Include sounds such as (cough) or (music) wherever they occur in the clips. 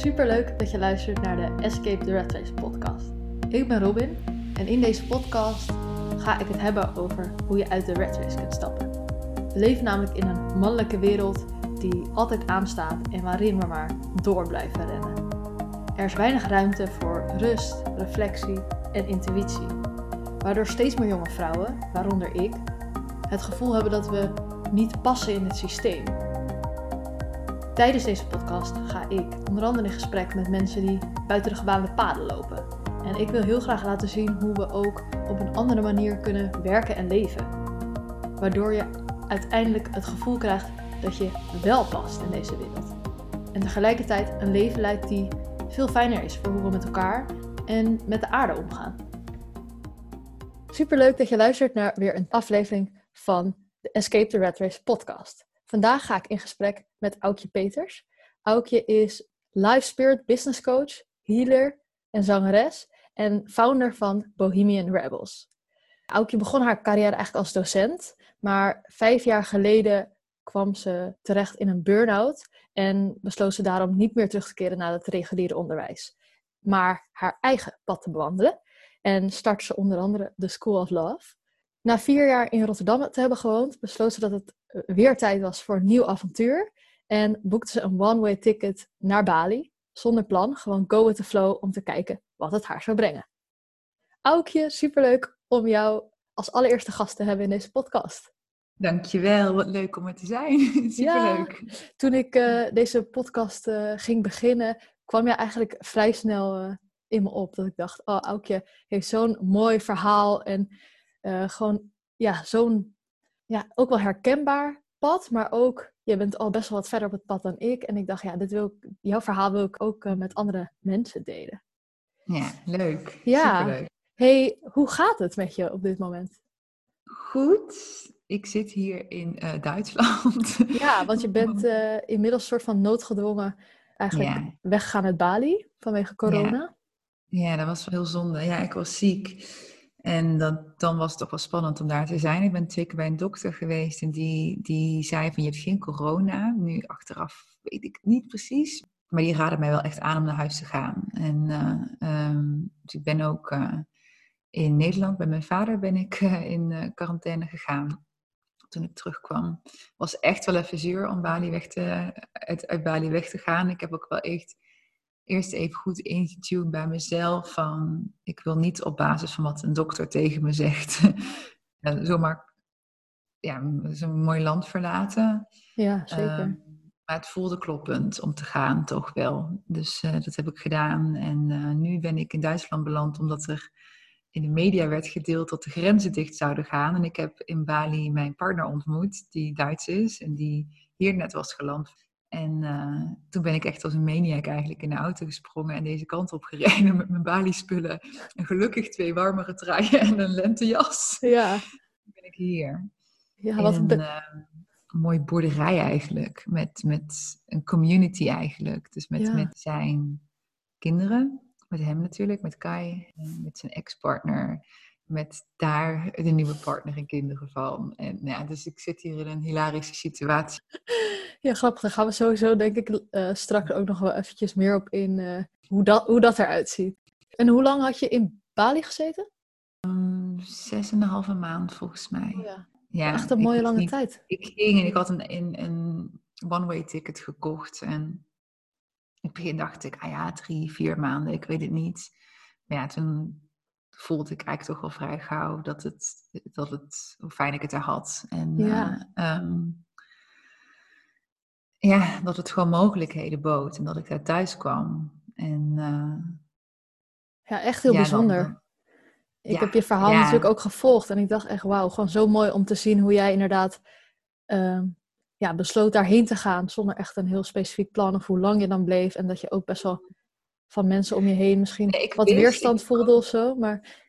Superleuk dat je luistert naar de Escape the Rat Race podcast. Ik ben Robin en in deze podcast ga ik het hebben over hoe je uit de rat race kunt stappen. We leven namelijk in een mannelijke wereld die altijd aanstaat en waarin we maar door blijven rennen. Er is weinig ruimte voor rust, reflectie en intuïtie, waardoor steeds meer jonge vrouwen, waaronder ik, het gevoel hebben dat we niet passen in het systeem. Tijdens deze podcast ga ik onder andere in gesprek met mensen die buiten de gebaande paden lopen. En ik wil heel graag laten zien hoe we ook op een andere manier kunnen werken en leven. Waardoor je uiteindelijk het gevoel krijgt dat je wel past in deze wereld. En tegelijkertijd een leven leidt die veel fijner is voor hoe we met elkaar en met de aarde omgaan. Superleuk dat je luistert naar weer een aflevering van de Escape the Rat Race podcast. Vandaag ga ik in gesprek met Aukje Peters. Aukje is Life Spirit Business Coach, healer en zangeres en founder van Bohemian Rebels. Aukje begon haar carrière eigenlijk als docent, maar vijf jaar geleden kwam ze terecht in een burn-out en besloot ze daarom niet meer terug te keren naar het reguliere onderwijs, maar haar eigen pad te bewandelen. En startte ze onder andere de School of Love. Na vier jaar in Rotterdam te hebben gewoond, besloot ze dat het weer tijd was voor een nieuw avontuur. En boekte ze een one-way ticket naar Bali. Zonder plan, gewoon go with the flow om te kijken wat het haar zou brengen. Aukje, superleuk om jou als allereerste gast te hebben in deze podcast. Dankjewel, wat leuk om er te zijn. (laughs) Superleuk. Ja, toen ik uh, deze podcast uh, ging beginnen, kwam je eigenlijk vrij snel uh, in me op. Dat ik dacht, oh, Aukje heeft zo'n mooi verhaal en gewoon ja, zo'n ja, ook wel herkenbaar pad, maar ook, je bent al best wel wat verder op het pad dan ik. En ik dacht, ja, dit wil ik, jouw verhaal wil ik ook uh, met andere mensen delen. Ja, leuk. Ja. Superleuk. Hey, hoe gaat het met je op dit moment? Goed. Ik zit hier in uh, Duitsland. (laughs) Ja, want je bent uh, (laughs) inmiddels soort van noodgedwongen eigenlijk ja. weggegaan uit Bali vanwege corona. Ja. ja, dat was wel heel zonde. Ja, ik was ziek. En dat, dan was het toch wel spannend om daar te zijn. Ik ben twee keer bij een dokter geweest en die, die zei van je hebt geen corona. Nu achteraf weet ik niet precies. Maar die raadde mij wel echt aan om naar huis te gaan. En uh, um, dus ik ben ook uh, in Nederland bij mijn vader ben ik uh, in quarantaine gegaan. Toen ik terugkwam. was echt wel even zuur om Bali weg te, uit, uit Bali weg te gaan. Ik heb ook wel echt eerst even goed ingetuned bij mezelf van ik wil niet op basis van wat een dokter tegen me zegt (laughs) zomaar ja, zo'n mooi land verlaten. Ja, zeker. Uh, maar het voelde kloppend om te gaan, toch wel. Dus uh, dat heb ik gedaan. En uh, nu ben ik in Duitsland beland omdat er in de media werd gedeeld dat de grenzen dicht zouden gaan. En ik heb in Bali mijn partner ontmoet, die Duits is en die hier net was geland. En uh, toen ben ik echt als een maniac eigenlijk in de auto gesprongen en deze kant op gereden (laughs) met mijn Bali-spullen. En gelukkig twee warmere truien en een lentejas. Ja. Dan ben ik hier. Ja, wat een uh, mooie boerderij eigenlijk. Met, met een community eigenlijk. Dus met, ja. met zijn kinderen. Met hem natuurlijk, met Kai. Met zijn ex-partner. Met daar de nieuwe partner en kinderen van. En ja, dus ik zit hier in een hilarische situatie. (laughs) Ja, grappig. Daar gaan we sowieso, denk ik, uh, straks ook nog wel eventjes meer op in uh, hoe, dat, hoe dat eruit ziet. En hoe lang had je in Bali gezeten? Um, zes en een halve maand volgens mij. Oh, ja. ja. Echt een mooie lange tijd. Ik ging en ik had een, een, een one-way ticket gekocht. En in het begin dacht ik, ah ja, drie, vier maanden, ik weet het niet. Maar ja, toen voelde ik eigenlijk toch wel vrij gauw dat het, dat het hoe fijn ik het er had. En ja. Uh, um, ja, dat het gewoon mogelijkheden bood en dat ik daar thuis kwam. En, uh, ja, echt heel ja, bijzonder. Dan, ik ja, heb je verhaal ja. natuurlijk ook gevolgd en ik dacht echt, wauw, gewoon zo mooi om te zien hoe jij inderdaad uh, ja, besloot daarheen te gaan zonder echt een heel specifiek plan of hoe lang je dan bleef. En dat je ook best wel van mensen om je heen misschien nee, wat wist, weerstand voelde of zo. Maar...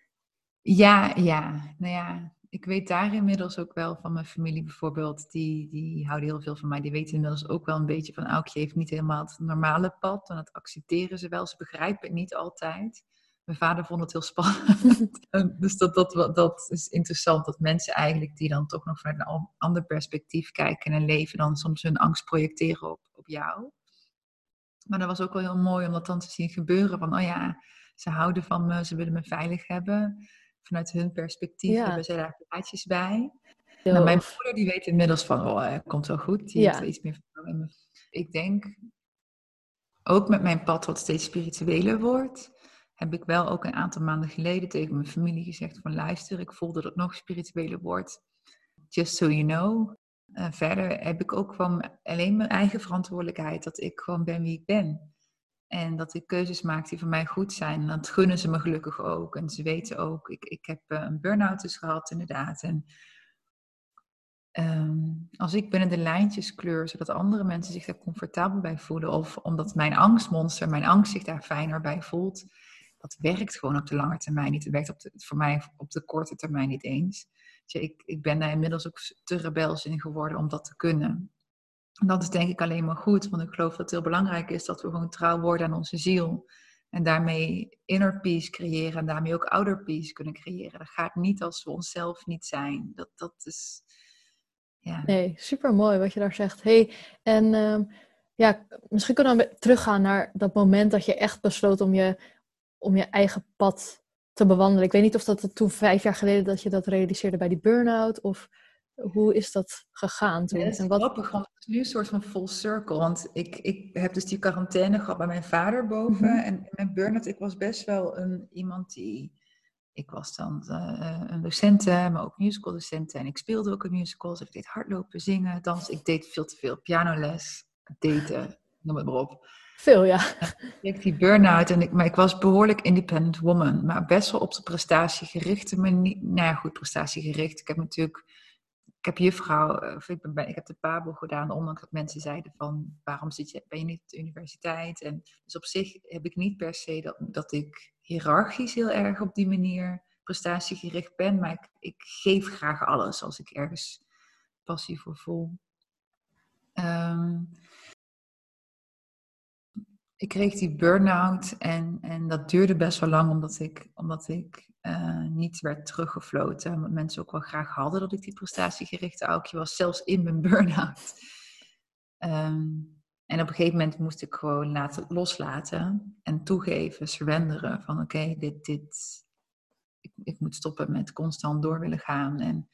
Ja, ja, nou ja, ik weet daar inmiddels ook wel van mijn familie bijvoorbeeld, die, die houden heel veel van mij. Die weten inmiddels ook wel een beetje van, Aukje heeft niet helemaal het normale pad. En dat accepteren ze wel. Ze begrijpen het niet altijd. Mijn vader vond het heel spannend. (laughs) dus dat, dat, dat is interessant, dat mensen eigenlijk die dan toch nog vanuit een ander perspectief kijken en leven, dan soms hun angst projecteren op, op jou. Maar dat was ook wel heel mooi om dat dan te zien gebeuren. Van, oh ja, ze houden van me, ze willen me veilig hebben. Vanuit hun perspectief Ja. hebben ze daar plaatjes bij. Nou, mijn moeder die weet inmiddels van, oh, het komt wel goed. Die Ja. heeft iets meer vertrouwen in me. Ik denk, ook met mijn pad wat steeds spiritueler wordt, heb ik wel ook een aantal maanden geleden tegen mijn familie gezegd van, luister, ik voel dat het nog spiritueler wordt. Just so you know. Eh, verder heb ik ook gewoon alleen mijn eigen verantwoordelijkheid, dat ik gewoon ben wie ik ben. En dat ik keuzes maak die voor mij goed zijn. En dat gunnen ze me gelukkig ook. En ze weten ook, ik, ik heb eh, een burn-out dus gehad inderdaad. En Ehm, als ik binnen de lijntjes kleur, zodat andere mensen zich daar comfortabel bij voelen, of omdat mijn angstmonster, mijn angst zich daar fijner bij voelt, dat werkt gewoon op de lange termijn niet. Het werkt op de, voor mij op de korte termijn niet eens. Ik, ik ben daar inmiddels ook te rebels in geworden om dat te kunnen. En dat is denk ik alleen maar goed, want ik geloof dat het heel belangrijk is dat we gewoon trouw worden aan onze ziel. En daarmee inner peace creëren en daarmee ook outer peace kunnen creëren. Dat gaat niet als we onszelf niet zijn. Dat, dat is, ja. Nee, super mooi wat je daar zegt. Hey, en ehm, ja, misschien kunnen we teruggaan naar dat moment dat je echt besloot om je, om je eigen pad te bewandelen. Ik weet niet of dat toen vijf jaar geleden dat je dat realiseerde bij die burn-out, of hoe is dat gegaan toen? Ja, dat is en wat, grappig, want het is nu een soort van full circle. Want ik, ik heb dus die quarantaine gehad bij mijn vader boven. Mhm. En mijn burn-out, ik was best wel een, iemand die... Ik was dan eh, een docente, maar ook musicaldocent. En ik speelde ook in musicals. Ik deed hardlopen, zingen, dansen. Ik deed veel te veel pianoles, daten, noem het maar op. veel, ja. Ik die burn-out, en ik, maar ik was behoorlijk independent woman. Maar best wel op de prestatiegerichte manier. Nou ja, goed, prestatiegericht. Ik heb natuurlijk... Ik heb juffrouw, eh, of ik, ben, ik heb de PABO gedaan, ondanks dat mensen zeiden van... Waarom zit je, ben je niet op de universiteit? En dus op zich heb ik niet per se dat, dat ik hiërarchisch heel erg op die manier prestatiegericht ben. Maar ik, ik geef graag alles als ik ergens passie voor voel. Ehm, ik kreeg die burn-out en, en dat duurde best wel lang omdat ik, omdat ik eh, niet werd teruggefloten. Omdat mensen ook wel graag hadden dat ik die prestatiegerichte aukje was, zelfs in mijn burn-out. Ehm, en op een gegeven moment moest ik gewoon laten, loslaten en toegeven, surrenderen van oké, dit, dit, ik, ik moet stoppen met constant door willen gaan. En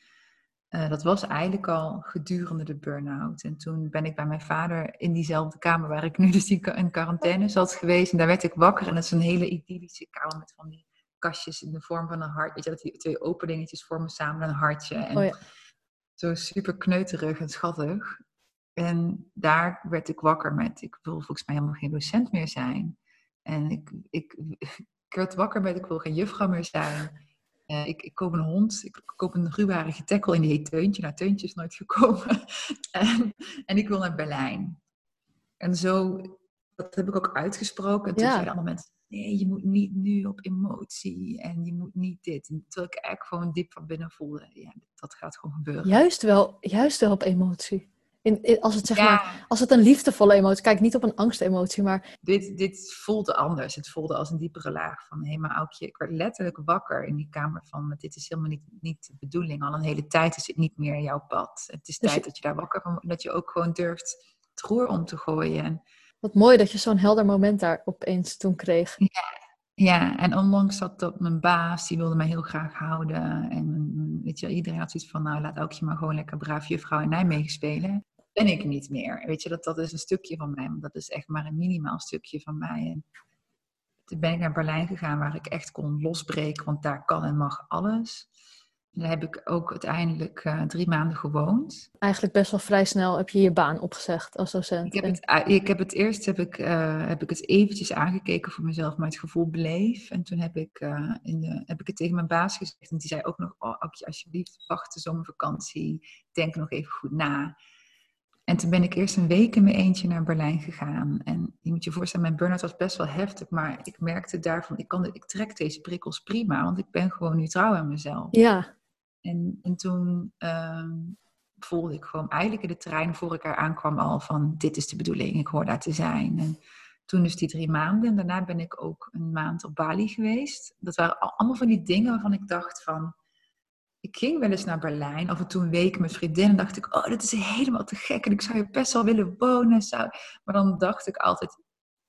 uh, dat was eigenlijk al gedurende de burn-out. En toen ben ik bij mijn vader in diezelfde kamer waar ik nu dus die, in quarantaine zat geweest. En daar werd ik wakker. En dat is een hele idyllische kamer met van die kastjes in de vorm van een hart. Weet je, dat die twee open dingetjes vormen samen een hartje. En Oh ja. zo super kneuterig en schattig. En daar werd ik wakker met, ik wil volgens mij helemaal geen docent meer zijn. En ik, ik, ik werd wakker met, ik wil geen juffrouw meer zijn. Uh, ik, ik, koop een hond, ik koop een ruwharige tekkel en die heet Teuntje. Nou, Teuntje is nooit gekomen. (laughs) en, en, ik wil naar Berlijn. En zo, dat heb ik ook uitgesproken. En toen Ja. zeiden allemaal mensen, nee, je moet niet nu op emotie. En je moet niet dit. En terwijl ik echt gewoon diep van binnen voelde, ja, dat gaat gewoon gebeuren. Juist wel, juist wel op emotie. In, in- als, het zeg Ja. maar, als het een liefdevolle emotie, kijk niet op een angstemotie, maar dit, dit voelde anders. Het voelde als een diepere laag van, hé, maar Aukje, ik werd letterlijk wakker in die kamer van, dit is helemaal niet, niet de bedoeling. Al een hele tijd is het niet meer jouw pad. Het is Dus tijd je- dat je daar wakker van dat je ook gewoon durft het roer om te gooien. En, wat mooi dat je zo'n helder moment daar opeens toen kreeg. ja, en ondanks dat, dat mijn baas, die wilde mij heel graag houden. En weet je, iedereen had zoiets van, nou, laat Aukje maar gewoon lekker braaf juffrouw in Nijmegen spelen. Ben ik niet meer. Weet je, dat, dat is een stukje van mij, maar dat is echt maar een minimaal stukje van mij. En toen ben ik naar Berlijn gegaan, waar ik echt kon losbreken, want daar kan en mag alles. En daar heb ik ook uiteindelijk eh, drie maanden gewoond. Eigenlijk best wel vrij snel heb je je baan opgezegd als docent. Ik heb het, ik heb het eerst heb ik, eh, heb ik het eventjes aangekeken voor mezelf, maar het gevoel bleef. En toen heb ik, eh, in de, heb ik het tegen mijn baas gezegd. En die zei ook nog, oh, alsjeblieft, wacht de zomervakantie. Denk nog even goed na. En toen ben ik eerst een week in mijn eentje naar Berlijn gegaan. En je moet je voorstellen, mijn burn-out was best wel heftig. Maar ik merkte daarvan, ik, kan, ik trek deze prikkels prima. Want ik ben gewoon nu trouw aan mezelf. ja, En, en toen ehm, voelde ik gewoon eigenlijk in de trein voor ik er aankwam al van dit is de bedoeling, ik hoor daar te zijn. En toen dus die drie maanden en daarna ben ik ook een maand op Bali geweest. Dat waren al- allemaal van die dingen waarvan ik dacht van, ik ging wel eens naar Berlijn, af en toe een week met vriendinnen en dacht ik, oh dit is helemaal te gek en ik zou hier best wel willen wonen. Zou... Maar dan dacht ik altijd,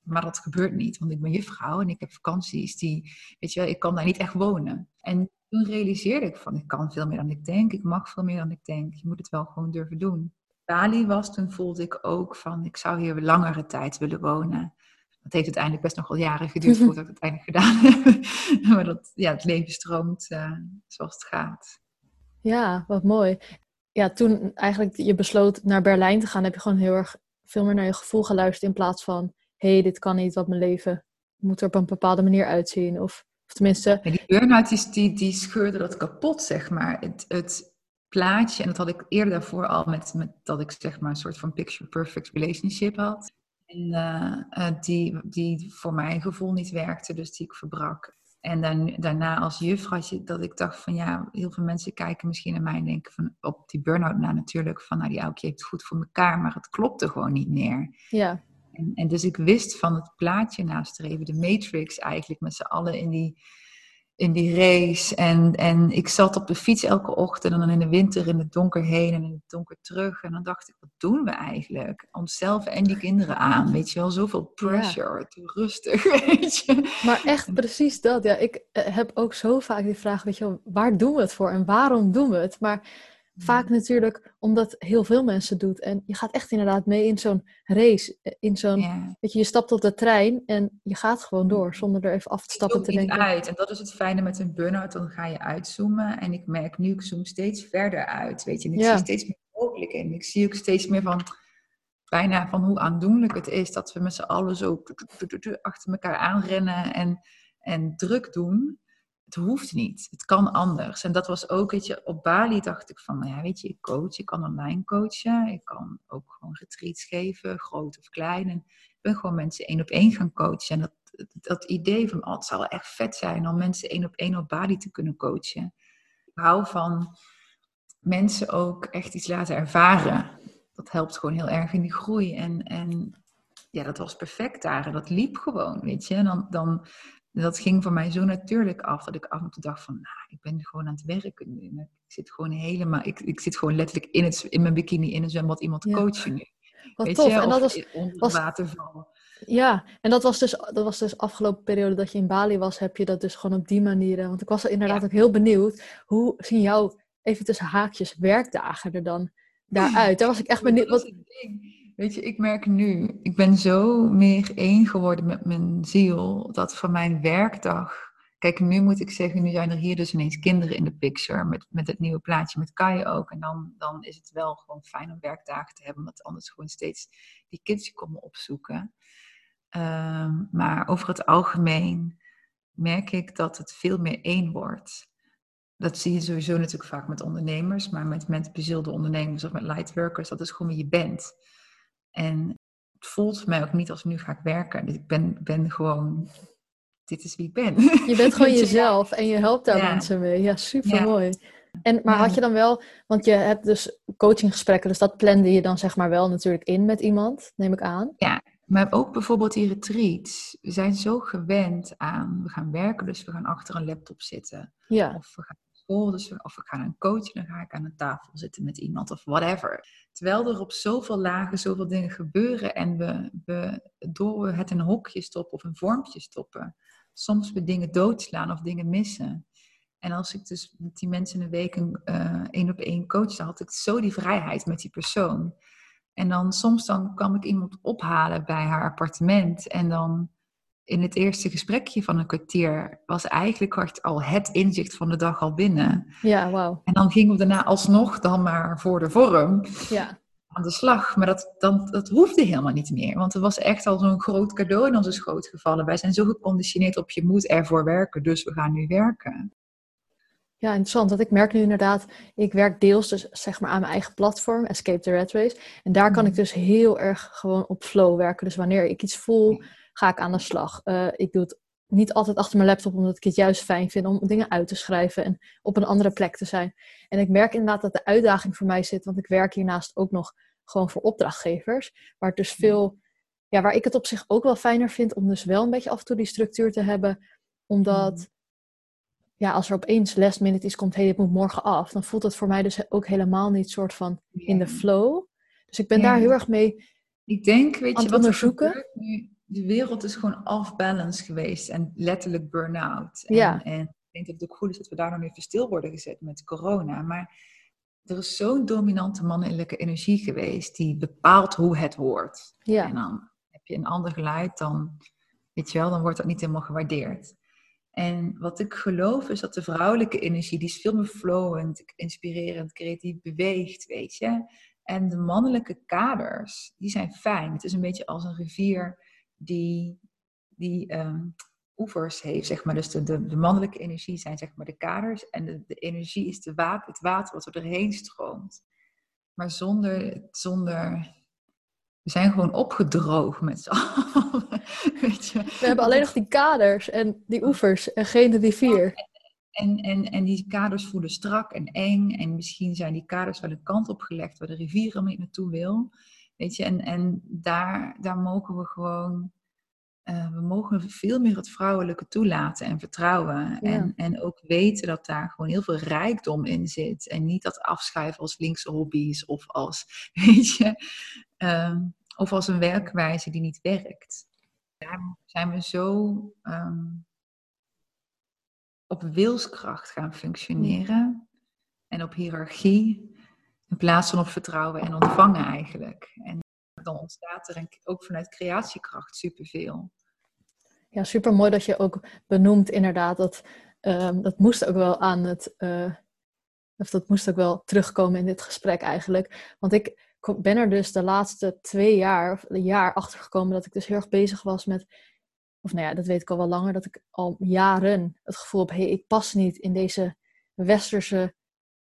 Maar dat gebeurt niet, want ik ben juffrouw en ik heb vakanties die, weet je wel, ik kan daar niet echt wonen. En toen realiseerde ik van, ik kan veel meer dan ik denk, ik mag veel meer dan ik denk. Je moet het wel gewoon durven doen. Bali was, toen voelde ik ook van, ik zou hier langere tijd willen wonen. Dat heeft uiteindelijk best nog wel jaren geduurd (laughs) voordat ik het uiteindelijk gedaan heb. (laughs) maar dat, ja, het leven stroomt uh, zoals het gaat. Ja, wat mooi. Ja, toen eigenlijk je besloot naar Berlijn te gaan, heb je gewoon heel erg veel meer naar je gevoel geluisterd in plaats van, hé, hey, dit kan niet, wat mijn leven moet er op een bepaalde manier uitzien. Of, of tenminste... die burn-out die, die scheurde dat kapot, zeg maar. Het, het plaatje, en dat had ik eerder daarvoor al met, met dat ik zeg maar een soort van picture perfect relationship had. En uh, die, die voor mijn gevoel niet werkte, dus die ik verbrak. En dan, daarna als juffrouw, dat ik dacht van ja, heel veel mensen kijken misschien naar mij en denken van op die burn-out na natuurlijk van nou die Aukje heeft het goed voor elkaar, maar het klopte gewoon niet meer. Ja. En, en dus ik wist van het plaatje nastreven, de matrix eigenlijk met z'n allen in die in die race. En, en ik zat op de fiets elke ochtend en dan in de winter in het donker heen en in het donker terug. En dan dacht ik, wat doen we eigenlijk? Onszelf en die kinderen aan, weet je wel. Zoveel (laughs) pressure, te rustig, (laughs) weet je. Maar echt precies dat. Ja, ik eh, heb ook zo vaak die vraag, weet je wel, waar doen we het voor en waarom doen we het? Maar Vaak natuurlijk omdat heel veel mensen doen. En je gaat echt inderdaad mee in zo'n race. Eh, in zo'n, weet je, je stapt op de trein en je gaat gewoon door zonder er even af te stappen te denken. uit. En dat is het fijne met een burn-out. Dan ga je uitzoomen. En ik merk nu, ik zoom steeds verder uit. Weet je, en ik zie steeds meer mogelijkheden. Ik zie ook steeds meer van, bijna van hoe aandoenlijk het is dat we met z'n allen zo achter elkaar aanrennen en, en druk doen het hoeft niet. Het kan anders. En dat was ook, weet je, op Bali dacht ik van, nou ja, weet je, ik coach, ik kan online coachen. Ik kan ook gewoon retreats geven, groot of klein. En ik ben gewoon mensen één op één gaan coachen. En dat, dat idee van, oh, het echt vet zijn om mensen één op één op Bali te kunnen coachen. Ik hou van mensen ook echt iets laten ervaren. Dat helpt gewoon heel erg in die groei. En, en ja, dat was perfect daar. Dat liep gewoon, weet je. En dan, dan en dat ging voor mij zo natuurlijk af dat ik af en toe dacht van, nou, ik ben gewoon aan het werken nu. Ik zit gewoon helemaal, ik, ik zit gewoon letterlijk in, het, in mijn bikini in een zwembad iemand te coachen nu. Wat Weet tof. Je? En dat was, was waterval. Ja, en dat was, dus, dat was dus afgelopen periode dat je in Bali was, heb je dat dus gewoon op die manier. Want ik was inderdaad ook heel benieuwd, hoe zien jouw, even tussen haakjes, werkdagen er dan daaruit? Daar was ik echt benieuwd. Wat... Weet je, ik merk nu, ik ben zo meer één geworden met mijn ziel, dat van mijn werkdag. Kijk, nu moet ik zeggen, nu zijn er hier dus ineens kinderen in de picture, met, met het nieuwe plaatje, met Kai ook. En dan, dan is het wel gewoon fijn om werkdagen te hebben, omdat anders gewoon steeds die kids komen opzoeken. Ehm, maar over het algemeen merk ik dat het veel meer één wordt. Dat zie je sowieso natuurlijk vaak met ondernemers, maar met, met bezielde ondernemers of met lightworkers, dat is gewoon wie je bent. En het voelt voor mij ook niet als nu ga ik werken. Dus ik ben, ben gewoon, dit is wie ik ben. Je bent (laughs) gewoon jezelf en je helpt daar mensen mee. Ja, super mooi. En, maar had je dan wel, want je hebt dus coachinggesprekken, dus dat plande je dan zeg maar wel natuurlijk in met iemand, neem ik aan. Ja, maar ook bijvoorbeeld die retreats. We zijn zo gewend aan, we gaan werken, dus we gaan achter een laptop zitten. Ja. Of we gaan dus of ik ga een coach, dan ga ik aan een tafel zitten met iemand of whatever. Terwijl er op zoveel lagen zoveel dingen gebeuren en we, we door het een hokje stoppen of een vormpje stoppen, soms we dingen doodslaan of dingen missen. En als ik dus met die mensen een week een uh, één op één coach, dan had ik zo die vrijheid met die persoon. En dan soms dan kwam ik iemand ophalen bij haar appartement en dan in het eerste gesprekje van een kwartier was eigenlijk al het inzicht van de dag al binnen. Ja, wauw. En dan gingen we daarna alsnog dan maar voor de vorm ja. aan de slag. Maar dat, dan, dat hoefde helemaal niet meer. Want er was echt al zo'n groot cadeau in onze schoot gevallen. Wij zijn zo geconditioneerd op je moet ervoor werken, dus we gaan nu werken. Ja, interessant. Want ik merk nu inderdaad, ik werk deels dus zeg maar aan mijn eigen platform, Escape the Red Race. En daar kan ik mhm. dus heel erg gewoon op flow werken. Dus wanneer ik iets voel, ga ik aan de slag. Uh, ik doe het niet altijd achter mijn laptop, omdat ik het juist fijn vind om dingen uit te schrijven en op een andere plek te zijn. En ik merk inderdaad dat de uitdaging voor mij zit, want ik werk hiernaast ook nog gewoon voor opdrachtgevers, waar het dus veel, ja, waar ik het op zich ook wel fijner vind om dus wel een beetje af en toe die structuur te hebben, omdat mm. ja, als er opeens last minute iets komt, hé, hey, dit moet morgen af, dan voelt het voor mij dus ook helemaal niet soort van in de flow. Dus ik ben daar heel erg mee ik denk, weet je, wat onderzoeken. nu de wereld is gewoon off-balance geweest en letterlijk burn-out. En, Ja. en ik denk dat het ook goed is dat we daar nog even stil worden gezet met corona. Maar er is zo'n dominante mannelijke energie geweest die bepaalt hoe het hoort. En Ja, dan heb je een ander geluid, dan, weet je wel, dan wordt dat niet helemaal gewaardeerd. En wat ik geloof is dat de vrouwelijke energie, die is veel meer flowend, inspirerend, creatief, beweegt, weet je. En de mannelijke kaders, die zijn fijn. Het is een beetje als een rivier die, die ehm, oevers heeft, zeg maar. Dus de, de, de mannelijke energie zijn zeg maar de kaders en de, de energie is de wa het water wat er doorheen stroomt. Maar zonder, zonder we zijn gewoon opgedroogd met z'n allen. (laughs) We hebben alleen nog die kaders en die oevers en geen de rivier. En, en, en die kaders voelen strak en eng. En misschien zijn die kaders wel een kant op gelegd waar de rivier niet naartoe wil. Weet je, en, en daar, daar mogen we gewoon. eh, we mogen veel meer het vrouwelijke toelaten en vertrouwen. En, en ook weten dat daar gewoon heel veel rijkdom in zit. En niet dat afschuiven als linkse hobby's of als, (laughs) weet je, ehm, of als een werkwijze die niet werkt. Daar zijn we zo ehm, op wilskracht gaan functioneren en op hiërarchie in plaats van op vertrouwen en ontvangen eigenlijk. En dan ontstaat er ook vanuit creatiekracht superveel. Ja, super mooi dat je ook benoemt inderdaad dat ehm, dat moest ook wel aan het, eh, of dat moest ook wel terugkomen in dit gesprek eigenlijk. Want ik ben er dus de laatste twee jaar, of een jaar achter gekomen dat ik dus heel erg bezig was met, of nou ja, dat weet ik al wel langer, dat ik al jaren het gevoel heb, hé, hey, ik pas niet in deze westerse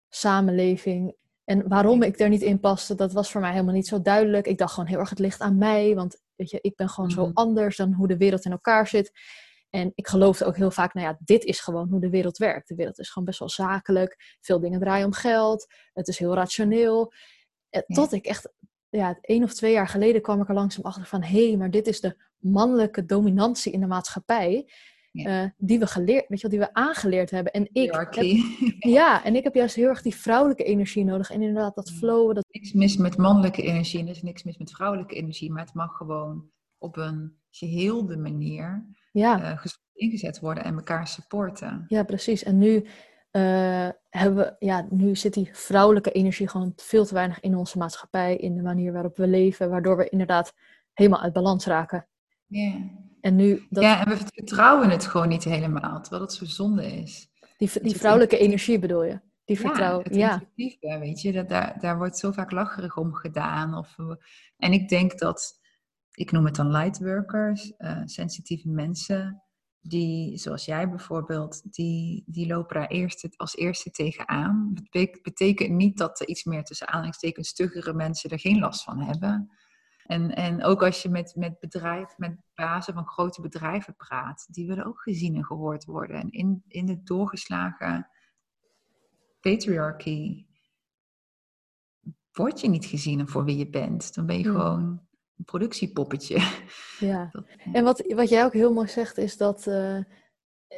samenleving. En waarom ik er niet in paste, dat was voor mij helemaal niet zo duidelijk. Ik dacht gewoon heel erg het ligt aan mij, want weet je, ik ben gewoon zo Mhm. anders dan hoe de wereld in elkaar zit. En ik geloofde ook heel vaak, nou ja, dit is gewoon hoe de wereld werkt. De wereld is gewoon best wel zakelijk. Veel dingen draaien om geld. Het is heel rationeel. Eh, Ja. Tot ik echt, ja, één of twee jaar geleden kwam ik er langzaam achter van... hé, hey, maar dit is de mannelijke dominantie in de maatschappij... Ja. eh, die we geleerd, weet je wel, die we aangeleerd hebben. En ik, heb, (laughs) ja, en ik heb juist heel erg die vrouwelijke energie nodig. En inderdaad dat flowen, dat niks mis met mannelijke energie en er is niks mis met vrouwelijke energie, maar het mag gewoon op een geheelde manier ja, eh, ingezet worden en elkaar supporten. Ja, precies. En nu, eh, hebben we, ja, nu zit die vrouwelijke energie gewoon veel te weinig in onze maatschappij, in de manier waarop we leven, waardoor we inderdaad helemaal uit balans raken. Ja. En nu, dat, ja, en we vertrouwen het gewoon niet helemaal, terwijl het zo zonde is. die, die het vrouwelijke energie bedoel je? Die vertrouwen, het ja. intuïtieve, weet je, dat, daar, daar wordt zo vaak lacherig om gedaan. Of, en ik denk dat, ik noem het dan lightworkers, eh, sensitieve mensen, die, zoals jij bijvoorbeeld, die, die lopen daar eerst, als eerste tegenaan. Het bete- betekent niet dat er iets meer tussen aanhalingstekens stuggere mensen er geen last van hebben. En, en ook als je met, met bedrijf, met bazen van grote bedrijven praat, die willen ook gezien en gehoord worden. En in, in de doorgeslagen patriarchy word je niet gezien voor wie je bent. Dan ben je gewoon een productiepoppetje. ja. (laughs) Dat- En wat, wat jij ook heel mooi zegt is dat, eh,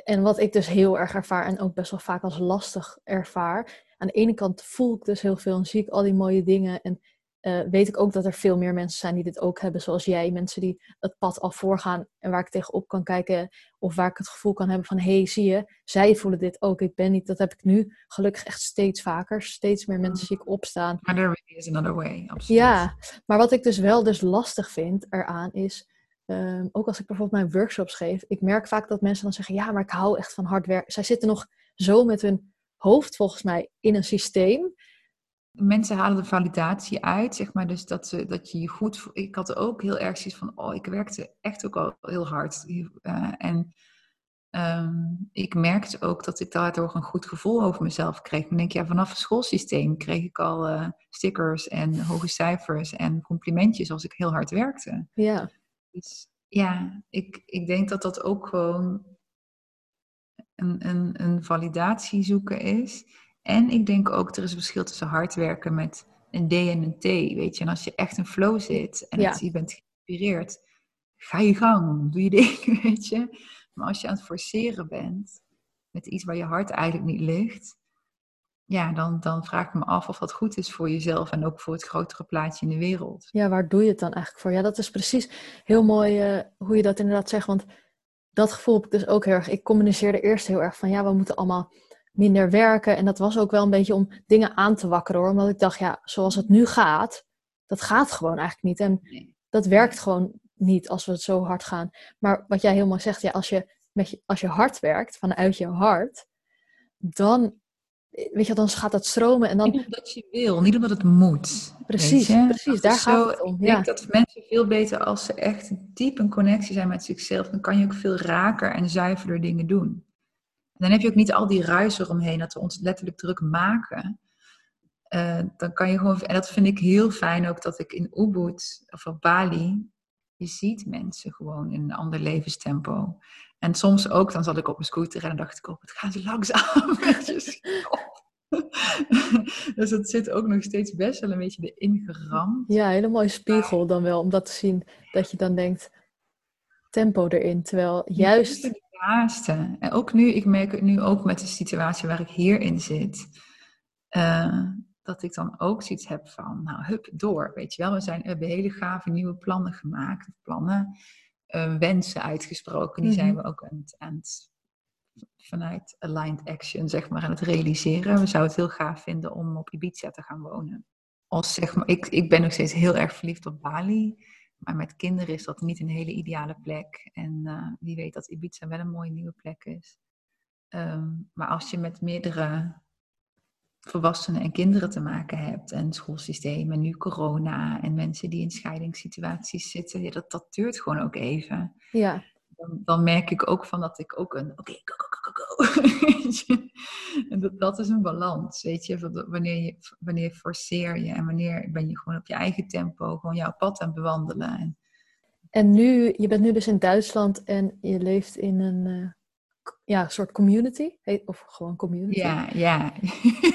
en wat ik dus heel erg ervaar en ook best wel vaak als lastig ervaar. Aan de ene kant voel ik dus heel veel en zie ik al die mooie dingen en eh, weet ik ook dat er veel meer mensen zijn die dit ook hebben, zoals jij. Mensen die het pad al voorgaan en waar ik tegenop kan kijken of waar ik het gevoel kan hebben van, hé, hey, zie je, zij voelen dit ook. Ik ben niet, dat heb ik nu gelukkig echt steeds vaker. Steeds meer mensen zie ik opstaan. Maar there really is another way, absoluut. Ja, maar wat ik dus wel dus lastig vind eraan is, ehm, ook als ik bijvoorbeeld mijn workshops geef, ik merk vaak dat mensen dan zeggen, ja, maar ik hou echt van hard werken. Zij zitten nog zo met hun hoofd volgens mij in een systeem. Mensen halen de validatie uit, zeg maar, dus dat, ze, dat je je goed... vo- Ik had ook heel erg zoiets van, oh, ik werkte echt ook al heel hard. Eh, en ehm, ik merkte ook dat ik daardoor een goed gevoel over mezelf kreeg. Dan denk ja, vanaf het schoolsysteem kreeg ik al eh, stickers en hoge cijfers en complimentjes als ik heel hard werkte. Ja, Dus ja, ik, ik denk dat dat ook gewoon een, een, een validatie zoeken is. En ik denk ook, er is een verschil tussen hard werken met een D en een T, weet je. En als je echt in flow zit en Ja. je bent geïnspireerd, ga je gang, doe je (laughs) ding, weet je. Maar als je aan het forceren bent met iets waar je hart eigenlijk niet ligt, ja, dan, dan vraag ik me af of dat goed is voor jezelf en ook voor het grotere plaatje in de wereld. Ja, waar doe je het dan eigenlijk voor? Ja, dat is precies heel mooi eh, hoe je dat inderdaad zegt. Want dat gevoel heb ik dus ook heel erg. Ik communiceerde eerst heel erg van ja, we moeten allemaal minder werken. En dat was ook wel een beetje om dingen aan te wakkeren hoor. Omdat ik dacht, ja, zoals het nu gaat, dat gaat gewoon eigenlijk niet. En dat werkt gewoon niet als we het zo hard gaan. Maar wat jij helemaal zegt, ja, als je, met je, als je hard werkt, vanuit je hart, dan, weet je, dan gaat dat stromen. En dan... Niet omdat je wil, niet omdat het moet. Precies, precies daar gaat het om. Ik denk dat mensen veel beter als ze echt diep een connectie zijn met zichzelf, dan kan je ook veel raker en zuiverder dingen doen. Dan heb je ook niet al die ruis eromheen dat we ons letterlijk druk maken. Uh, dan kan je gewoon, en dat vind ik heel fijn ook dat ik in Ubud of op Bali, je ziet mensen gewoon in een ander levenstempo. En soms ook, dan zat ik op mijn scooter en dacht ik, op, het gaat langzaam. (laughs) (laughs) dus het zit ook nog steeds best wel een beetje geramd. Ja, een hele mooie spiegel dan wel, om dat te zien. Dat je dan denkt, tempo erin. Terwijl juist... Haasten. En ook nu, ik merk het nu ook met de situatie waar ik hierin zit. Uh, dat ik dan ook zoiets heb van, nou, hup, door. Weet je wel, we, zijn, we hebben hele gave nieuwe plannen gemaakt. Plannen, uh, wensen uitgesproken. Die zijn mhm. we ook aan het, aan het, vanuit aligned action, zeg maar, aan het realiseren. We zouden het heel gaaf vinden om op Ibiza te gaan wonen. Als, zeg maar, ik, ik ben nog steeds heel erg verliefd op Bali. Maar met kinderen is dat niet een hele ideale plek. En uh, wie weet dat Ibiza wel een mooie nieuwe plek is. Um, maar als je met meerdere volwassenen en kinderen te maken hebt. En schoolsysteem en nu corona en mensen die in scheidingssituaties zitten. Ja, dat, dat duurt gewoon ook even. Ja. Dan, dan merk ik ook van dat ik ook een, oké, go, go, go, go, (laughs) en dat, dat is een balans, weet je. Wanneer, je. wanneer forceer je en wanneer ben je gewoon op je eigen tempo, gewoon jouw pad aan bewandelen. En, en nu, je bent nu dus in Duitsland en je leeft in een... Uh ja, soort community. Of gewoon community. Ja, ja.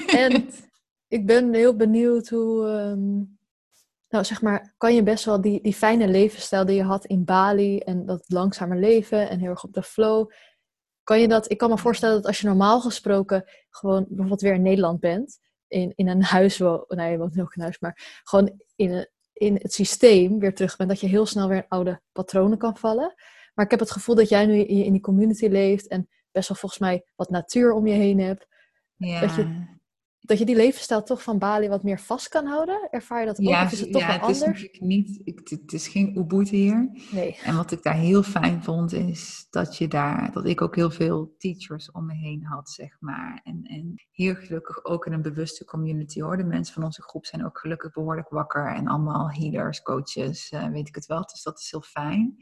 en (laughs) ik ben heel benieuwd hoe, ehm, nou zeg maar, kan je best wel die, die fijne levensstijl die je had in Bali en dat langzame leven en heel erg op de flow. Kan je dat, ik kan me voorstellen dat als je normaal gesproken gewoon bijvoorbeeld weer in Nederland bent, in, in een huis, wo nee, je woont nog in huis, maar gewoon in, in het systeem weer terug bent, dat je heel snel weer in oude patronen kan vallen. Maar ik heb het gevoel dat jij nu in die community leeft en best wel volgens mij wat natuur om je heen hebt. Ja. Dat, dat je die levensstijl toch van Bali wat meer vast kan houden. Ervaar je dat ook? Ja, of is het toch ja, wel het anders? Is niet, het is geen Ubud hier. Nee. En wat ik daar heel fijn vond is dat je daar, dat ik ook heel veel teachers om me heen had, zeg maar. En, en hier gelukkig ook in een bewuste community hoor. De mensen van onze groep zijn ook gelukkig behoorlijk wakker en allemaal healers, coaches, uh, weet ik het wel. Dus dat is heel fijn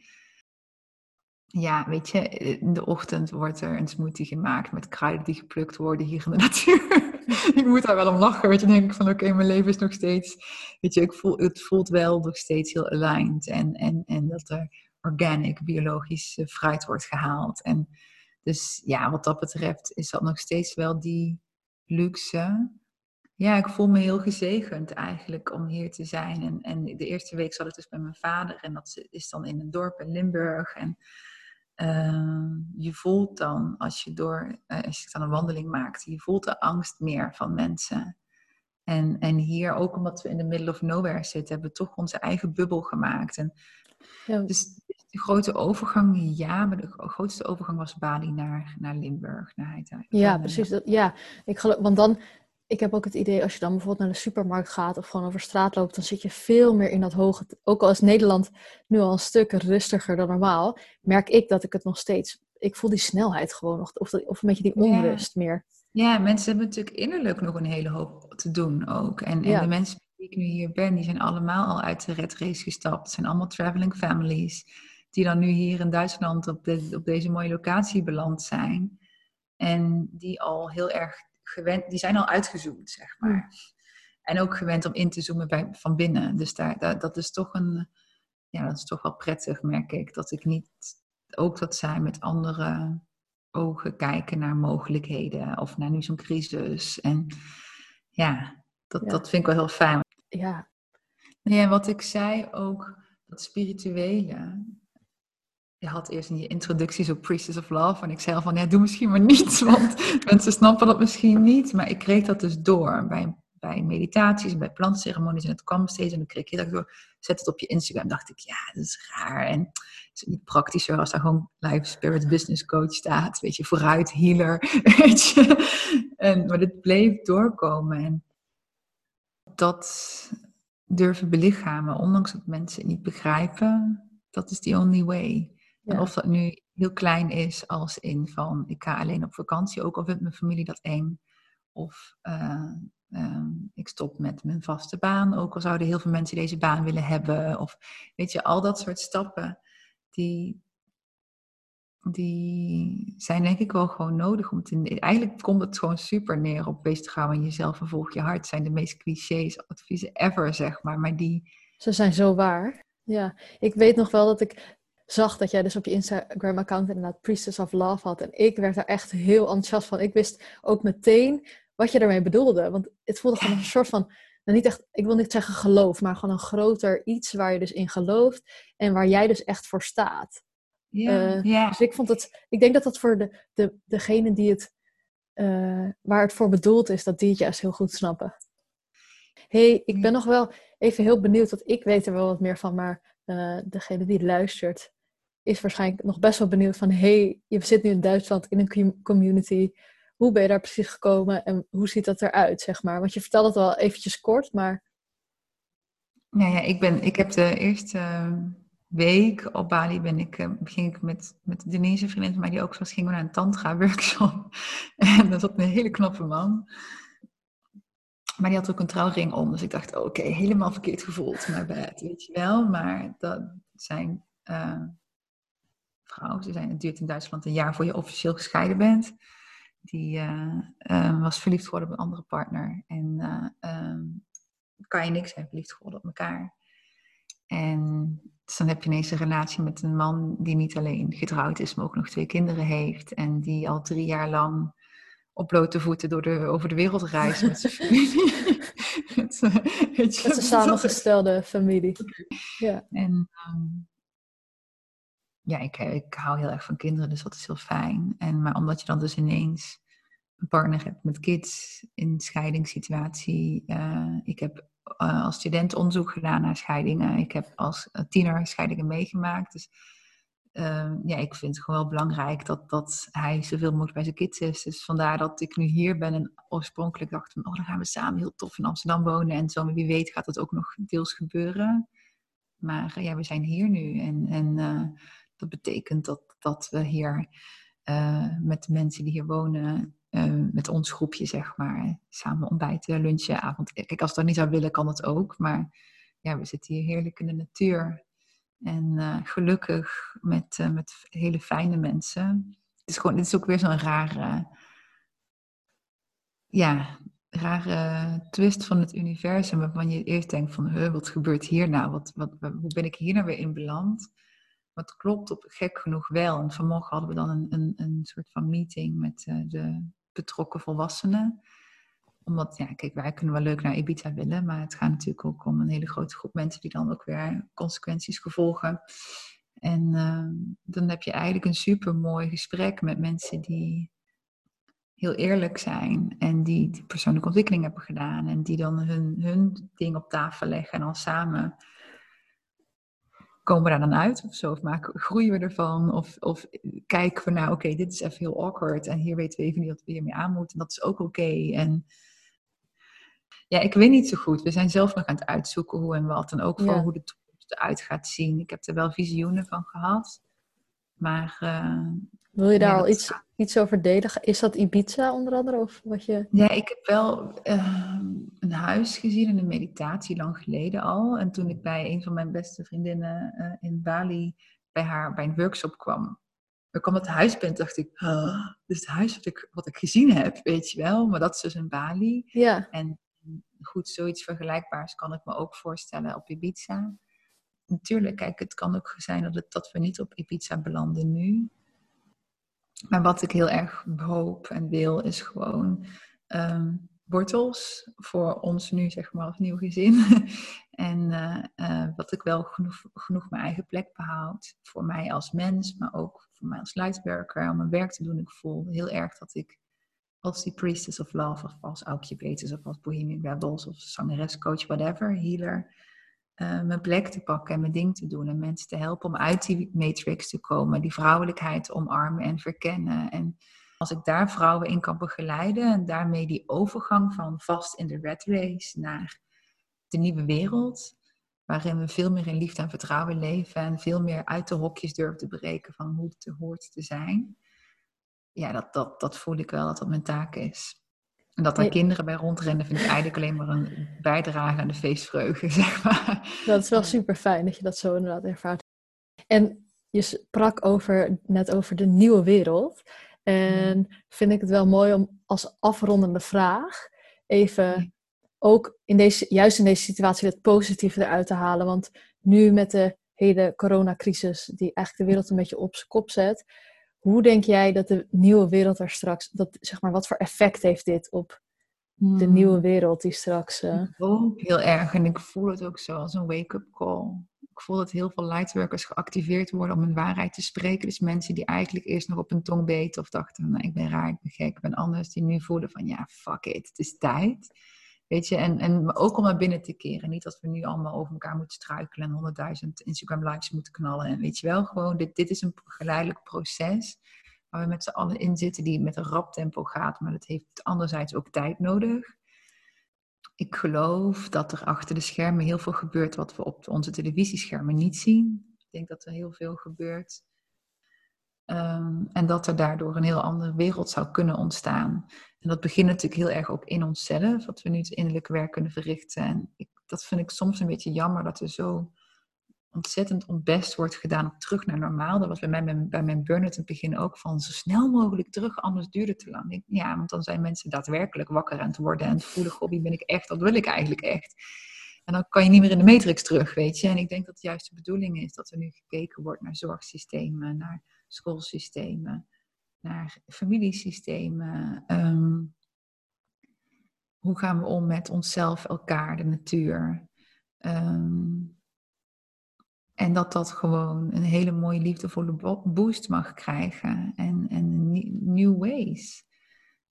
ja, weet je, in de ochtend wordt er een smoothie gemaakt met kruiden die geplukt worden hier in de (laughs) natuur. (laughs) ik moet daar wel om lachen, weet je, denk ik van oké, mijn leven is nog steeds, weet je, ik voel, het voelt wel nog steeds heel aligned en, en, en dat er organic, biologisch fruit wordt gehaald. En dus ja, wat dat betreft is dat nog steeds wel die luxe. Ja, ik voel me heel gezegend eigenlijk om hier te zijn. En, en de eerste week zat ik dus bij mijn vader en dat is dan in een dorp in Limburg. En Ehm, je voelt dan, als je, door, uh, als je dan een wandeling maakt, je voelt de angst meer van mensen. En, en hier, ook omdat we in de middle of nowhere zitten, hebben we toch onze eigen bubbel gemaakt. En, ja. Dus de grote overgang, ja, maar de grootste overgang was Bali naar, naar Limburg, naar Heita. Ja, precies. Dat, ja, ik geloof, want dan ik heb ook het idee, als je dan bijvoorbeeld naar de supermarkt gaat of gewoon over straat loopt, dan zit je veel meer in dat hoge. Ook al is Nederland nu al een stuk rustiger dan normaal, merk ik dat ik het nog steeds. Ik voel die snelheid gewoon nog, of, of een beetje die onrust meer. Ja, mensen hebben natuurlijk innerlijk nog een hele hoop te doen ook. En, en de mensen die ik nu hier ben, die zijn allemaal al uit de red race gestapt. Het zijn allemaal traveling families, die dan nu hier in Duitsland op, de, op deze mooie locatie beland zijn. En die al heel erg gewend, die zijn al uitgezoomd, zeg maar. En ook gewend om in te zoomen bij, van binnen. Dus daar, daar, dat is toch een, ja, dat is toch wel prettig, merk ik. Dat ik niet ook dat zij met andere ogen kijken naar mogelijkheden of naar nu zo'n crisis. En ja, dat, dat vind ik wel heel fijn. Ja. Ja, wat ik zei ook, dat spirituele. Je had eerst in je introductie zo Priestess of Love. En ik zei al van, ja, doe misschien maar niet. (laughs) Want mensen snappen dat misschien niet. Maar ik kreeg dat dus door bij, bij meditaties en bij plantceremonies. En het kwam steeds. En dan kreeg ik dat door, zet het op je Instagram. dacht ik, ja, dat is raar. En het is niet praktischer als daar gewoon Life Spirit Business Coach staat. Weet je, vooruit, healer. (laughs) Weet je. En, maar dit bleef doorkomen. En dat durven belichamen, ondanks dat mensen het niet begrijpen, dat is the only way. En of dat nu heel klein is, als in van ik ga alleen op vakantie, ook al vindt mijn familie dat eng. Of uh, ik stop met mijn vaste baan, ook al zouden heel veel mensen deze baan willen hebben. Of weet je, al dat soort stappen, die, die zijn denk ik wel gewoon nodig. Om te, eigenlijk komt het gewoon super neer op wees trouw aan jezelf en volg je hart. zijn de meest clichés, adviezen ever, zeg maar. Maar die... Ze zijn zo waar. Ja, ik weet nog wel dat ik zag dat jij dus op je Instagram-account inderdaad Priestess of Love had. En ik werd daar echt heel enthousiast van. Ik wist ook meteen wat je daarmee bedoelde. Want het voelde gewoon een soort van, nou niet echt, ik wil niet zeggen geloof, maar gewoon een groter iets waar je dus in gelooft. En waar jij dus echt voor staat. Ja, uh, Dus ik vond het, ik denk dat dat voor de, de, degene die het, uh, waar het voor bedoeld is, dat die het juist heel goed snappen. hey, ik ben nog wel even heel benieuwd, want ik weet er wel wat meer van, maar uh, degene die luistert, is waarschijnlijk nog best wel benieuwd van, hey, je zit nu in Duitsland in een community. Hoe ben je daar precies gekomen en hoe ziet dat eruit, zeg maar? Want je vertelt het wel eventjes kort, maar... Ja, ja ik, ben, ik heb de eerste week op Bali ben ik, uh, ging ik met, met Denise, een vriendin mij, die ook zoals ging naar een tantra workshop. (laughs) en dat zat een hele knappe man. Maar die had ook een trouwring om. Dus ik dacht, oké, helemaal verkeerd gevoeld. Maar bed, weet je wel. Maar dat zijn uh, ze zijn, het duurt in Duitsland een jaar voor je officieel gescheiden bent. Die uh, uh, was verliefd geworden op een andere partner. En um, kan je niks zijn verliefd geworden op elkaar. En dus dan heb je ineens een relatie met een man die niet alleen getrouwd is, maar ook nog twee kinderen heeft. En die al drie jaar lang op blote voeten door de, over de wereld reist met zijn (laughs) familie. (laughs) met, met een (laughs) samengestelde familie. Ja. En um, ja, ik, ik hou heel erg van kinderen, dus dat is heel fijn. En, maar omdat je dan dus ineens een partner hebt met kids in scheidingssituatie. Uh, ik heb uh, als student onderzoek gedaan naar scheidingen. Ik heb als tiener scheidingen meegemaakt. Dus uh, ja, ik vind het gewoon wel belangrijk dat, dat hij zoveel mogelijk bij zijn kids is. Dus vandaar dat ik nu hier ben en oorspronkelijk dacht van, oh, dan gaan we samen heel tof in Amsterdam wonen. En zo, wie weet gaat dat ook nog deels gebeuren. Maar ja, we zijn hier nu en, en dat betekent dat, dat we hier uh, met de mensen die hier wonen, uh, met ons groepje zeg maar, samen ontbijten, lunchen, avond. Kijk, als ik dat niet zou willen, kan het ook. Maar ja, we zitten hier heerlijk in de natuur. En uh, gelukkig met, met hele fijne mensen. Het is gewoon, dit is ook weer zo'n rare, ja, rare twist van het universum. Waarvan je eerst denkt van, wat gebeurt hier nou? Wat, wat, hoe ben ik hier nou weer in beland? Het klopt op gek genoeg wel. En vanmorgen hadden we dan een, een, een soort van meeting met uh, de betrokken volwassenen. Omdat, ja, kijk, wij kunnen wel leuk naar Ibiza willen, maar het gaat natuurlijk ook om een hele grote groep mensen die dan ook weer consequenties gevolgen. En uh, dan heb je eigenlijk een super mooi gesprek met mensen die heel eerlijk zijn en die, die persoonlijke ontwikkeling hebben gedaan en die dan hun, hun ding op tafel leggen en dan samen komen we daar dan uit of zo? Of maken, groeien we ervan? Of, of kijken we nou, oké, dit is even heel awkward en hier weten we even niet wat we hiermee aan moeten. En dat is ook oké. En ja, ik weet niet zo goed. We zijn zelf nog aan het uitzoeken hoe en wat. En ook voor hoe de toekomst eruit gaat zien. Ik heb er wel visioenen van gehad. Maar uh, wil je daar al iets, iets over delen? Is dat Ibiza onder andere? Of wat je... Ja, ik heb wel uh, een huis gezien in een meditatie lang geleden al. En toen ik bij een van mijn beste vriendinnen uh, in Bali bij haar bij een workshop kwam. Ik kwam het huis binnen dacht ik, oh, dit is het huis wat ik, wat ik gezien heb, weet je wel. Maar dat is dus in Bali. Ja. En goed, zoiets vergelijkbaars kan ik me ook voorstellen op Ibiza. Natuurlijk, kijk, het kan ook zijn dat, het, dat we niet op Ibiza belanden nu. Maar wat ik heel erg hoop en wil, is gewoon um, wortels voor ons nu, zeg maar, als nieuw gezin. (laughs) en uh, wat ik wel genoeg, mijn eigen plek behoud. Voor mij als mens, maar ook voor mij als lightwerker. Om mijn werk te doen. Ik voel heel erg dat ik als die priestess of love, of als Aukje of als Bohemian Rebels, of zangeres, coach, whatever, healer. Uh, mijn plek te pakken en mijn ding te doen. En mensen te helpen om uit die matrix te komen. Die vrouwelijkheid omarmen en verkennen. En als ik daar vrouwen in kan begeleiden en daarmee die overgang van vast in de red race naar de nieuwe wereld, waarin we veel meer in liefde en vertrouwen leven en veel meer uit de hokjes durven te breken van hoe het hoort te zijn. Ja, dat, dat, dat voel ik wel dat dat mijn taak is. En dat daar kinderen bij rondrennen, vind ik eigenlijk alleen maar een bijdrage aan de feestvreugde, (laughs) zeg maar. Dat is wel super fijn dat je dat zo inderdaad ervaart. En je sprak over, net over de nieuwe wereld. En vind ik het wel mooi om als afrondende vraag even ook in deze, juist in deze situatie het positieve eruit te halen. Want nu met de hele coronacrisis, die eigenlijk de wereld een beetje op zijn kop zet, hoe denk jij dat de nieuwe wereld er straks, dat, zeg maar, wat voor effect heeft dit op de hmm. nieuwe wereld die straks. Uh... heel erg en ik voel het ook zo als een wake-up call ik voel dat heel veel lightworkers geactiveerd worden om hun waarheid te spreken. Dus mensen die eigenlijk eerst nog op hun tong beten of dachten, nou, ik ben raar, ik ben gek, ik ben anders. Die nu voelen van, ja, fuck it, het is tijd. Weet je, en, en ook om naar binnen te keren. Niet dat we nu allemaal over elkaar moeten struikelen en honderdduizend Instagram likes moeten knallen. En weet je wel, gewoon, dit, dit is een geleidelijk proces waar we met z'n allen in zitten die met een rap tempo gaat. Maar dat heeft anderzijds ook tijd nodig ik geloof dat er achter de schermen heel veel gebeurt wat we op onze televisieschermen niet zien. Ik denk dat er heel veel gebeurt. Ehm, en dat er daardoor een heel andere wereld zou kunnen ontstaan. En dat begint natuurlijk heel erg ook in onszelf, wat we nu het innerlijke werk kunnen verrichten. En ik, dat vind ik soms een beetje jammer dat er zo ontzettend ontbest wordt gedaan op terug naar normaal. Dat was bij mij bij mijn burn-out in het begin ook van zo snel mogelijk terug, anders duurt het te lang. ja, want dan zijn mensen daadwerkelijk wakker aan het worden en voelen, goh, wie ben ik echt, dat wil ik eigenlijk echt. En dan kan je niet meer in de matrix terug, weet je. En ik denk dat juist de bedoeling is dat er nu gekeken wordt naar zorgsystemen, naar schoolsystemen, naar familiesystemen. Ehm, hoe gaan we om met onszelf, elkaar, de natuur? Um, en dat dat gewoon een hele mooie liefdevolle boost mag krijgen. En, en new ways.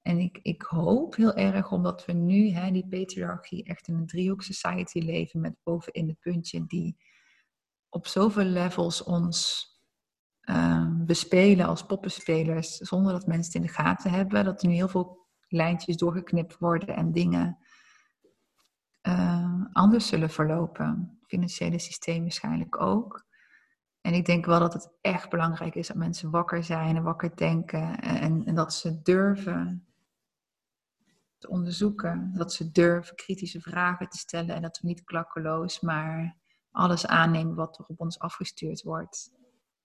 En ik, ik hoop heel erg, omdat we nu hè, die patriarchie echt in een driehoek society leven met bovenin het puntje die op zoveel levels ons uh, bespelen als poppenspelers, zonder dat mensen het in de gaten hebben. Dat er nu heel veel lijntjes doorgeknipt worden en dingen uh, anders zullen verlopen. Financiële systeem waarschijnlijk ook. En ik denk wel dat het echt belangrijk is dat mensen wakker zijn en wakker denken. En, en dat ze durven te onderzoeken. Dat ze durven kritische vragen te stellen. En dat we niet klakkeloos maar alles aannemen wat er op ons afgestuurd wordt.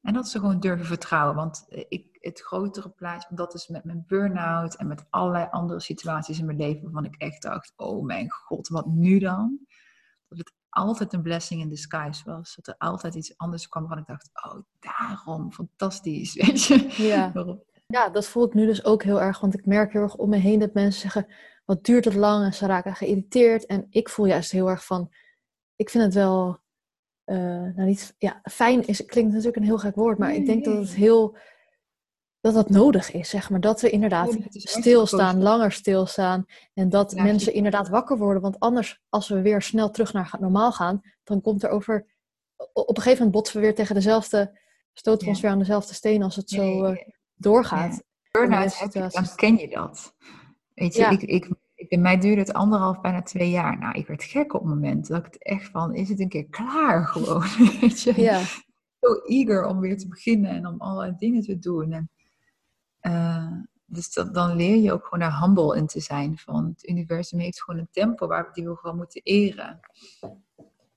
En dat ze gewoon durven vertrouwen. Want ik, het grotere plaatje, dat is met mijn burn-out en met allerlei andere situaties in mijn leven waarvan ik echt dacht, oh mijn god, wat nu dan? Dat het altijd een blessing in disguise was. Dat er altijd iets anders kwam waarvan ik dacht, oh daarom, fantastisch, (laughs) weet je. Ja. ja, dat voel ik nu dus ook heel erg. Want ik merk heel erg om me heen dat mensen zeggen, wat duurt het lang? En ze raken geïrriteerd. En ik voel juist heel erg van, ik vind het wel uh, nou niet, ja, fijn is, klinkt natuurlijk een heel gek woord, maar ik denk dat het heel, dat dat nodig is, zeg maar. Dat we inderdaad stilstaan, langer stilstaan. En dat mensen inderdaad wakker worden. Want anders, als we weer snel terug naar normaal gaan, dan komt er over, op een gegeven moment botsen we weer tegen dezelfde, stoten we ons weer aan dezelfde steen als het zo uh, doorgaat. Burn-out, dan ken je dat. Weet je, ik, ik bij mij duurde het anderhalf, bijna twee jaar. Nou, ik werd gek op het moment. Dat ik het echt van, is het een keer klaar (laughs) gewoon? Weet je? Ja. Zo eager om weer te beginnen en om allerlei dingen te doen. En, uh, dus dat, dan leer je ook gewoon naar humble in te zijn. Van het universum heeft gewoon een tempo waar, die we gewoon moeten eren.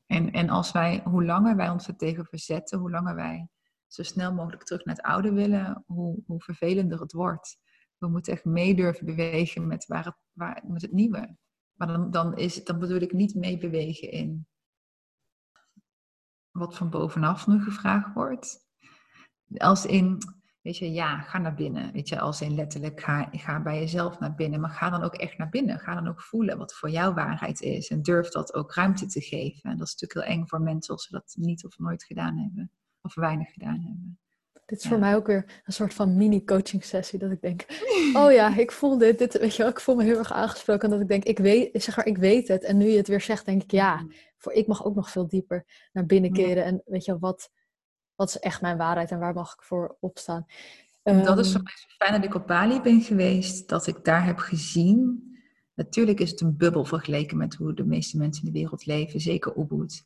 En, en als wij, hoe langer wij ons er tegen verzetten, hoe langer wij zo snel mogelijk terug naar het oude willen, hoe, hoe vervelender het wordt we moeten echt mee durven bewegen met, waar het, waar, met het nieuwe. Maar dan, dan, is, dan bedoel ik niet meebewegen in wat van bovenaf nu gevraagd wordt. Als in, Weet je, ja, ga naar binnen. Weet je, als in letterlijk, ga, ga bij jezelf naar binnen. Maar ga dan ook echt naar binnen. Ga dan ook voelen wat voor jou waarheid is. En durf dat ook ruimte te geven. En dat is natuurlijk heel eng voor mensen als ze dat niet of nooit gedaan hebben. Of weinig gedaan hebben. Dit is voor mij ook weer een soort van mini-coaching sessie. Dat ik denk, (laughs) oh ja, ik voel dit, dit. Weet je wel, ik voel me heel erg aangesproken. En dat ik denk, ik weet, zeg maar, ik weet het. En nu je het weer zegt, denk ik, ja, mm. voor, ik mag ook nog veel dieper naar binnen keren. En weet je, wat, wat is echt mijn waarheid en waar mag ik voor opstaan? dat is voor ehm, mij zo fijn dat ik op Bali ben geweest, dat ik daar heb gezien. Natuurlijk is het een bubbel vergeleken met hoe de meeste mensen in de wereld leven, zeker Ubud.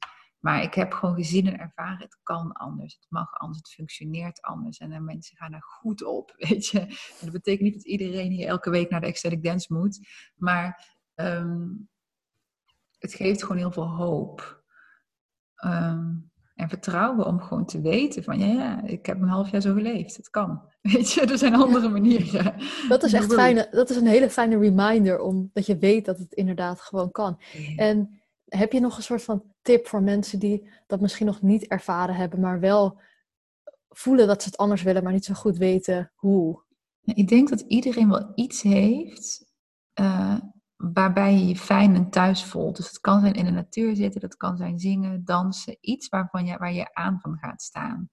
Maar ik heb gewoon gezien en ervaren, het kan anders, het mag anders, het functioneert anders. En de mensen gaan er goed op, (laughs) weet je. En dat betekent niet dat iedereen hier elke week naar de ecstatic dance moet. Maar ehm, het geeft gewoon heel veel hoop. Um, en vertrouwen om gewoon te weten van ja, ja, ik heb een half jaar zo geleefd. Het kan. (laughs) Weet je, er zijn andere manieren. Dat is echt fijne, dat is een hele fijne reminder om dat je weet dat het inderdaad gewoon kan. En heb je nog een soort van tip voor mensen die dat misschien nog niet ervaren hebben, maar wel voelen dat ze het anders willen, maar niet zo goed weten hoe? Ik denk dat iedereen wel iets heeft uh, waarbij je je fijn en thuis voelt. Dus het kan zijn in de natuur zitten, dat kan zijn zingen, dansen, iets waarvan je, waar je aan van gaat staan.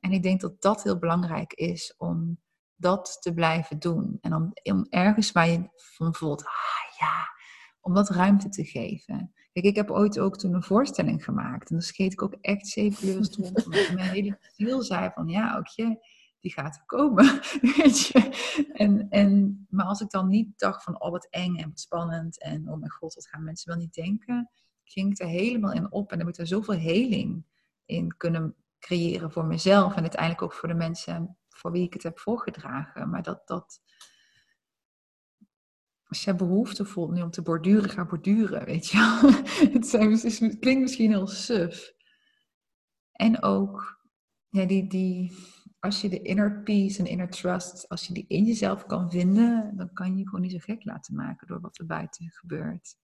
En ik denk dat dat heel belangrijk is om dat te blijven doen. En om, om ergens waar je van voelt, ah ja, om dat ruimte te geven. Kijk, ik heb ooit ook toen een voorstelling gemaakt. En dan scheet ik ook echt zeven uur rond. (laughs) Omdat mijn hele ziel zei van, ja, ook je die gaat er komen. (laughs) Weet je? En, en, maar als ik dan niet dacht van, oh wat eng en wat spannend en oh mijn god, wat gaan mensen wel niet denken, ging ik er helemaal in op en dan moet er zoveel heling in kunnen creëren voor mezelf en uiteindelijk ook voor de mensen voor wie ik het heb voorgedragen. Maar dat, dat als je behoefte voelt nu om te borduren, ga borduren, weet je (laughs) het, het klinkt misschien heel suf. En ook ja, die, die, als je de inner peace en inner trust, als je die in jezelf kan vinden, dan kan je je gewoon niet zo gek laten maken door wat er buiten gebeurt.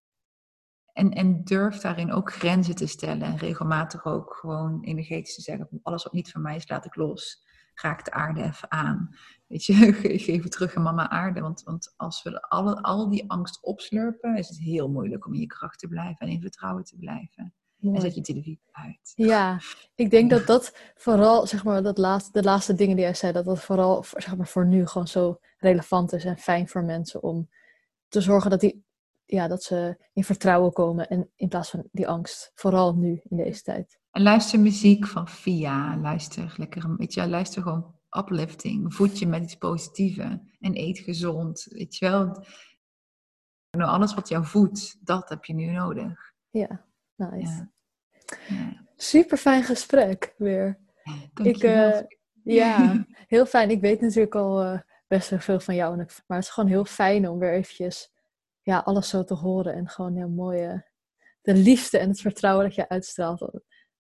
En, en durf daarin ook grenzen te stellen en regelmatig ook gewoon energetisch te zeggen, alles wat niet van mij is, laat ik los. Raak de aarde even aan. Weet je, (laughs) geef het terug aan mama aarde. Want, want als we alle, al die angst opslurpen, is het heel moeilijk om in je kracht te blijven en in vertrouwen te blijven. En zet je televisie uit. Ja, ik denk dat dat vooral, zeg maar, dat laatste, de laatste dingen die jij zei, dat dat vooral zeg maar, voor nu gewoon zo relevant is en fijn voor mensen om te zorgen dat, die, ja, dat ze in vertrouwen komen en in plaats van die angst, vooral nu in deze tijd. En luister muziek van Via, luister lekker, weet je, luister gewoon uplifting, voed je met iets positiefs en eet gezond, weet je wel. Nou, alles wat jou voedt, dat heb je nu nodig. Ja. Nice. Super fijn gesprek weer. Ik, uh, ja, (laughs) heel fijn. Ik weet natuurlijk al uh, best wel veel van jou. Maar het is gewoon heel fijn om weer eventjes ja, alles zo te horen. En gewoon heel mooi de liefde en het vertrouwen dat je uitstraalt.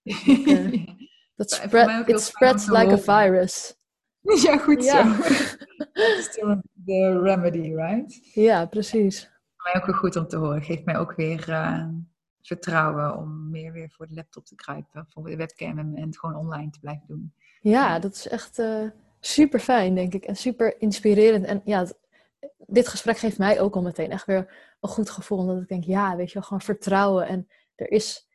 (laughs) Dat spread, it spreads like a virus. (laughs) Ja, goed zo. (laughs) Dat is de remedy, right? Ja, precies. Voor mij ook weer goed om te horen. Geeft mij ook weer vertrouwen om meer weer voor de laptop te kruipen, voor de webcam en, het gewoon online te blijven doen. Ja, dat is echt uh, super fijn, denk ik. En super inspirerend. En ja, dit gesprek geeft mij ook al meteen echt weer een goed gevoel. Omdat ik denk, ja, weet je wel, gewoon vertrouwen. En er is.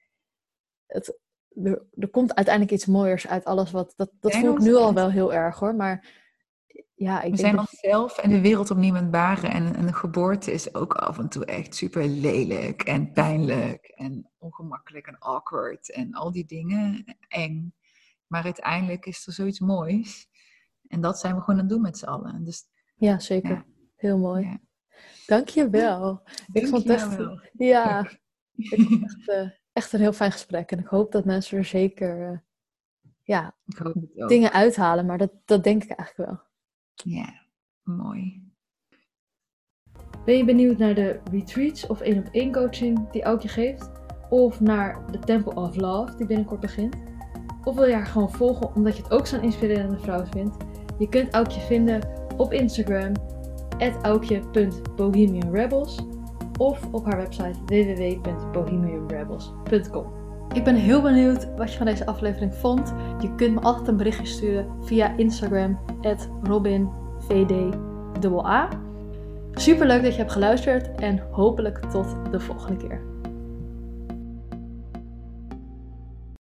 Het, er, er komt uiteindelijk iets mooiers uit alles wat. Dat, dat voel ik nu al wel heel erg hoor. Maar ja, ik we zijn dat... onszelf en de wereld op niemand baren. En, en de geboorte is ook af en toe echt super lelijk en pijnlijk en ongemakkelijk en awkward en al die dingen. Eng. Maar uiteindelijk is er zoiets moois. En dat zijn we gewoon aan het doen met z'n allen. Dus, ja, zeker. Heel mooi. Ja. Dank je wel. ik (laughs) vond het echt, ja, ik vond echt, uh, echt, een heel fijn gesprek. En ik hoop dat mensen er zeker uh, ja, dingen uithalen. Maar dat, dat denk ik eigenlijk wel. Ja, mooi. Ben je benieuwd naar de retreats of één op één coaching die Aukje geeft? Of naar de Temple of Love die binnenkort begint? Of wil je haar gewoon volgen omdat je het ook zo'n inspirerende vrouw vindt? Je kunt Aukje vinden op Instagram aukje.bohemianrebels of op haar website www.bohemianrebels.com. Ik ben heel benieuwd wat je van deze aflevering vond. Je kunt me altijd een berichtje sturen via Instagram, robinvdA. Super leuk dat je hebt geluisterd en hopelijk tot de volgende keer.